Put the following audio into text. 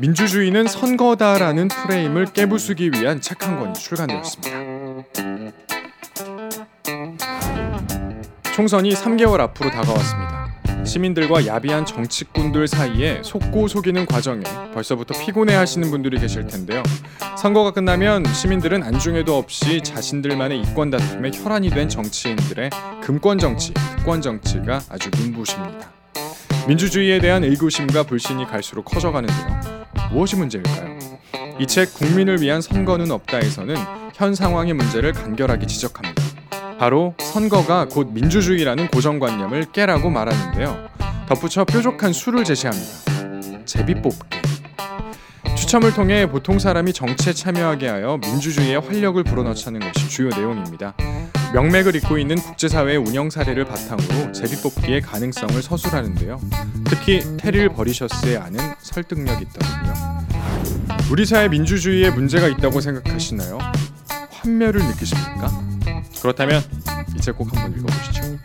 민주주의는 선거다라는 프레임을 깨부수기 위한 책 한 권이 출간되었습니다. 총선이 3개월 앞으로 다가왔습니다. 시민들과 야비한 정치꾼들 사이에 속고 속이는 과정에 벌써부터 피곤해 하시는 분들이 계실 텐데요. 선거가 끝나면 시민들은 안중에도 없이 자신들만의 이권 다툼에 혈안이 된 정치인들의 금권 정치, 특권 정치가 아주 눈부십니다. 민주주의에 대한 의구심과 불신이 갈수록 커져가는데요. 무엇이 문제일까요? 이 책 국민을 위한 선거는 없다에서는 현 상황의 문제를 간결하게 지적합니다. 바로 선거가 곧 민주주의라는 고정관념을 깨라고 말하는데요. 덧붙여 뾰족한 수를 제시합니다. 제비뽑기. 추첨을 통해 보통 사람이 정치에 참여하게 하여 민주주의에 활력을 불어넣자는 것이 주요 내용입니다. 명맥을 잇고 있는 국제사회의 운영 사례를 바탕으로 제비뽑기의 가능성을 서술하는데요. 특히 테릴 버리셔스의 안은 설득력 있더군요. 우리 사회 민주주의에 문제가 있다고 생각하시나요? 환멸을 느끼십니까? 그렇다면 이 책 꼭 한번 읽어보시죠.